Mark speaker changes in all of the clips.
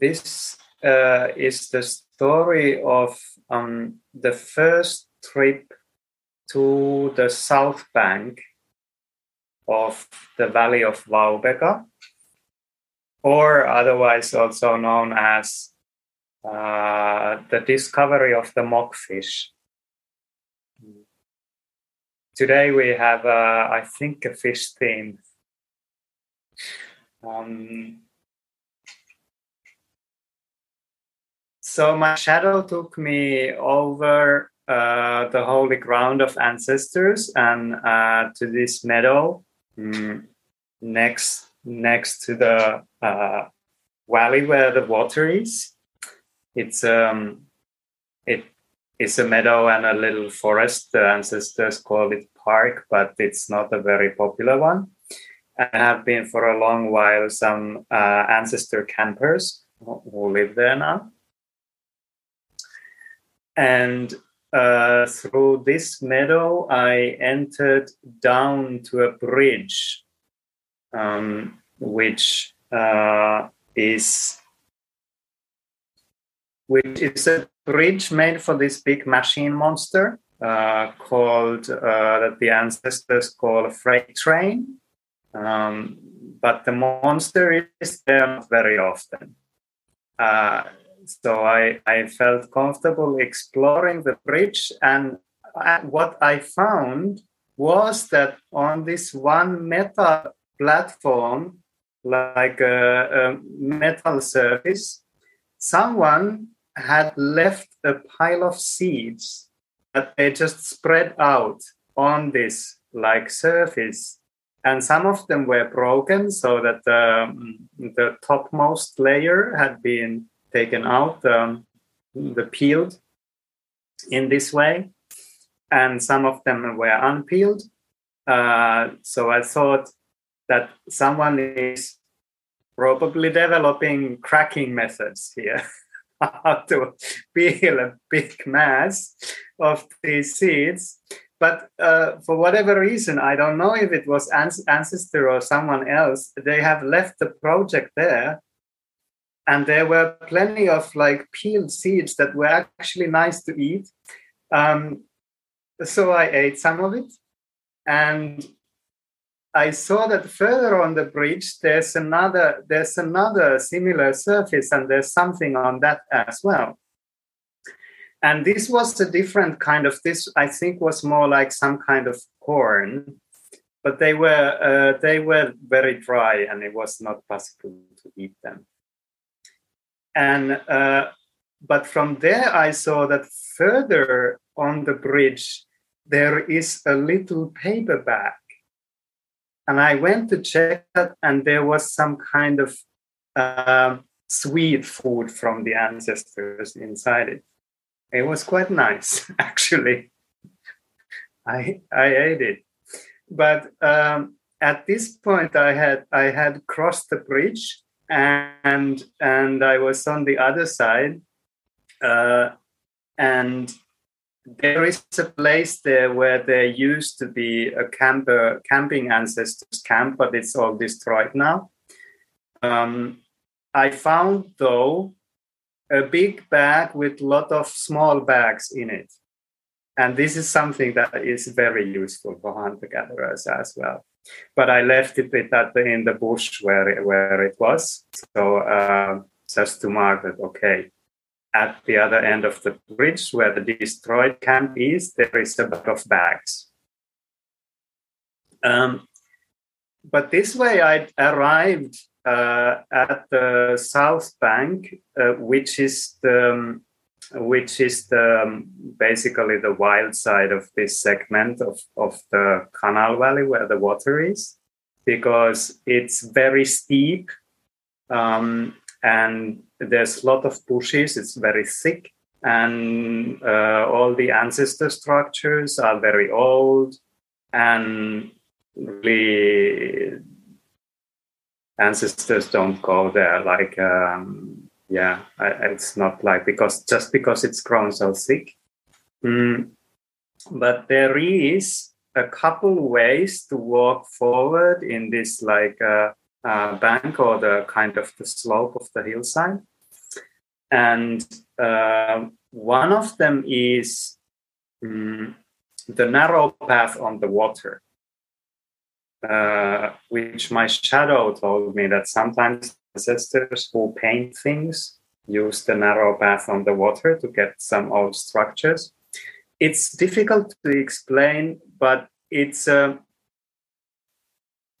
Speaker 1: this uh, is the story of um, the first trip to the south bank of the Valley of Vaubeka, or otherwise also known as uh, the discovery of the mockfish. Today we have, uh, I think, a fish theme. Um, so my shadow took me over uh, the holy ground of ancestors and uh, to this meadow mm, next next to the uh, valley where the water is. It's um, it is a meadow and a little forest. The ancestors call it park, but it's not a very popular one. I have been for a long while some uh, ancestor campers who live there now. And uh, through this meadow, I entered down to a bridge, um, which uh, is which is a bridge made for this big machine monster uh, called uh, that the ancestors call a freight train. Um, but the monster is there very often. So I, I felt comfortable exploring the bridge. And I, what I found was that on this one metal platform, like a, a metal surface, someone had left a pile of seeds that they just spread out on this like surface and some of them were broken so that um, the topmost layer had been taken out, um, the peeled in this way, and some of them were unpeeled. Uh, so I thought that someone is probably developing cracking methods here. how to peel a big mass of these seeds. But uh, for whatever reason, I don't know if it was Ancestor or someone else, they have left the project there and there were plenty of like peeled seeds that were actually nice to eat. Um, so I ate some of it, and I saw that further on the bridge there's another there's another similar surface, and there's something on that as well. And this was a different kind of this. I think was more like some kind of corn, but they were uh, they were very dry, and it was not possible to eat them and uh, but from there i saw that further on the bridge there is a little paper bag and i went to check that and there was some kind of uh, sweet food from the ancestors inside it. It was quite nice actually. I i ate it. But um, at this point i had i had crossed the bridge and and I was on the other side, uh, and there is a place there where there used to be a camper camping ancestors camp, but it's all destroyed now. Um, I found though a big bag with a lot of small bags in it, and this is something that is very useful for hunter gatherers as well but I left it that in the bush where it, where it was. So uh, just to mark that, okay, at the other end of the bridge where the destroyed camp is, there is a bag of bags. Um, but this way, I arrived uh, at the south bank, uh, which is the um, which is the, um, basically the wild side of this segment of, of the canal valley where the water is, because it's very steep um, and there's a lot of bushes, it's very thick, and uh, all the ancestor structures are very old and really ancestors don't go there like um, yeah I, it's not like because just because it's grown so thick mm, but there is a couple ways to walk forward in this like uh, uh, bank or the kind of the slope of the hillside. And uh, one of them is um, the narrow path on the water, uh, which my shadow told me that sometimes ancestors who paint things use the narrow path on the water to get some old structures. It's difficult to explain, but it's a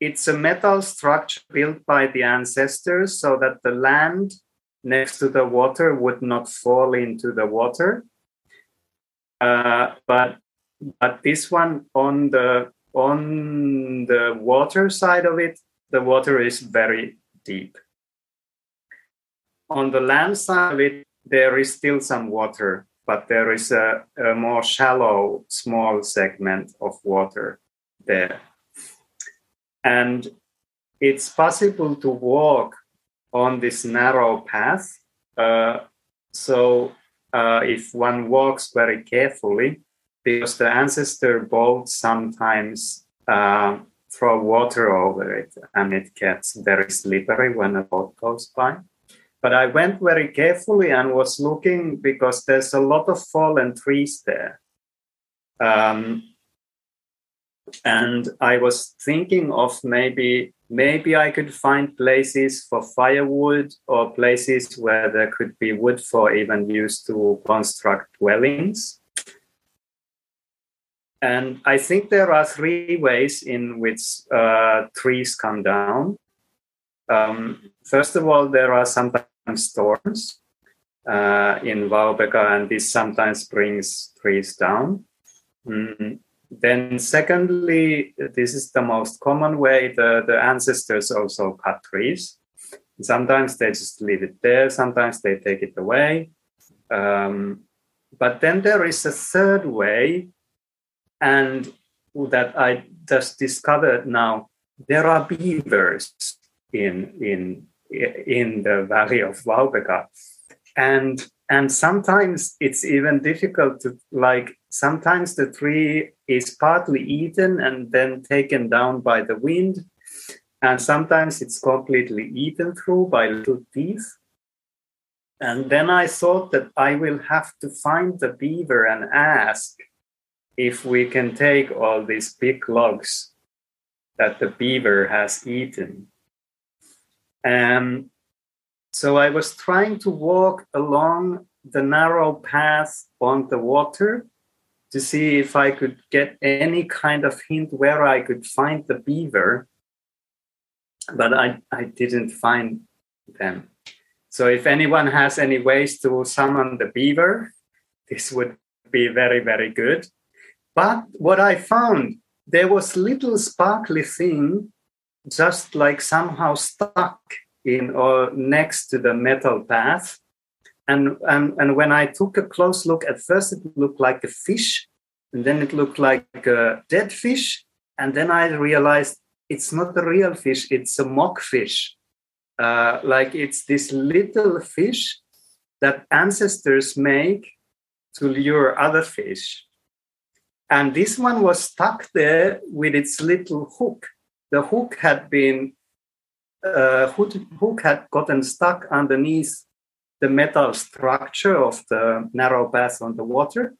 Speaker 1: it's a metal structure built by the ancestors so that the land next to the water would not fall into the water. Uh, but but this one on the on the water side of it, the water is very deep. On the land side of it, there is still some water, but there is a, a more shallow, small segment of water there. And it's possible to walk on this narrow path. Uh, so uh, if one walks very carefully, because the ancestor boat sometimes uh, throw water over it and it gets very slippery when a boat goes by. But I went very carefully and was looking because there's a lot of fallen trees there. Um, and I was thinking of maybe maybe I could find places for firewood or places where there could be wood for even use to construct dwellings. And I think there are three ways in which uh, trees come down. Um, first of all, there are sometimes storms uh, in Vaubeka, and this sometimes brings trees down. Mm, then, secondly, this is the most common way the, the ancestors also cut trees. Sometimes they just leave it there, sometimes they take it away. Um, but then there is a third way, and that I just discovered now. There are beavers in in in the valley of Vaubeka, and and sometimes it's even difficult to like sometimes the tree is partly eaten and then taken down by the wind. And sometimes it's completely eaten through by little teeth. And then i thought that i will have to find the beaver and ask if we can take all these big logs that the beaver has eaten um, so I was trying to walk along the narrow path on the water to see if I could get any kind of hint where I could find the beaver, but I, I didn't find them. So if anyone has any ways to summon the beaver, this would be very, very good. But what I found, there was little sparkly thing just like somehow stuck in or next to the metal path. And, and, and when I took a close look, at first it looked like a fish, and then it looked like a dead fish. And then I realized it's not a real fish, it's a mock fish. Uh, like it's this little fish that ancestors make to lure other fish. And this one was stuck there with its little hook. The hook had been uh, hook had gotten stuck underneath the metal structure of the narrow path on the water,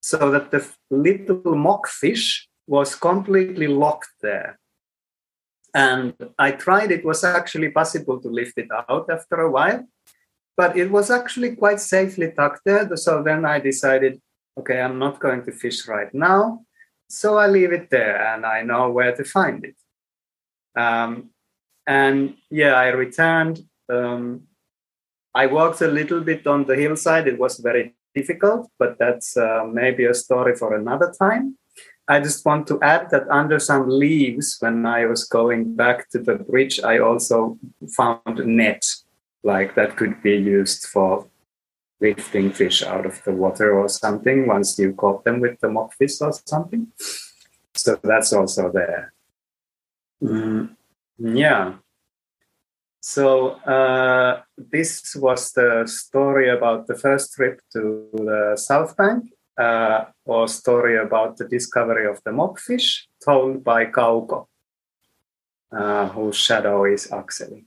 Speaker 1: so that the little mockfish was completely locked there. And I tried, it was actually possible to lift it out after a while, but it was actually quite safely tucked there. So then I decided, okay, I'm not going to fish right now. So I leave it there and I know where to find it. Um, and yeah, I returned. Um, I walked a little bit on the hillside. It was very difficult, but that's uh, maybe a story for another time. I just want to add that under some leaves, when I was going back to the bridge, I also found a net, like that could be used for lifting fish out of the water or something once you caught them with the mockfish or something. So that's also there. Mm. Yeah. So uh, this was the story about the first trip to the South Bank, uh, or story about the discovery of the mockfish, told by Kauko, uh, whose shadow is Akseli.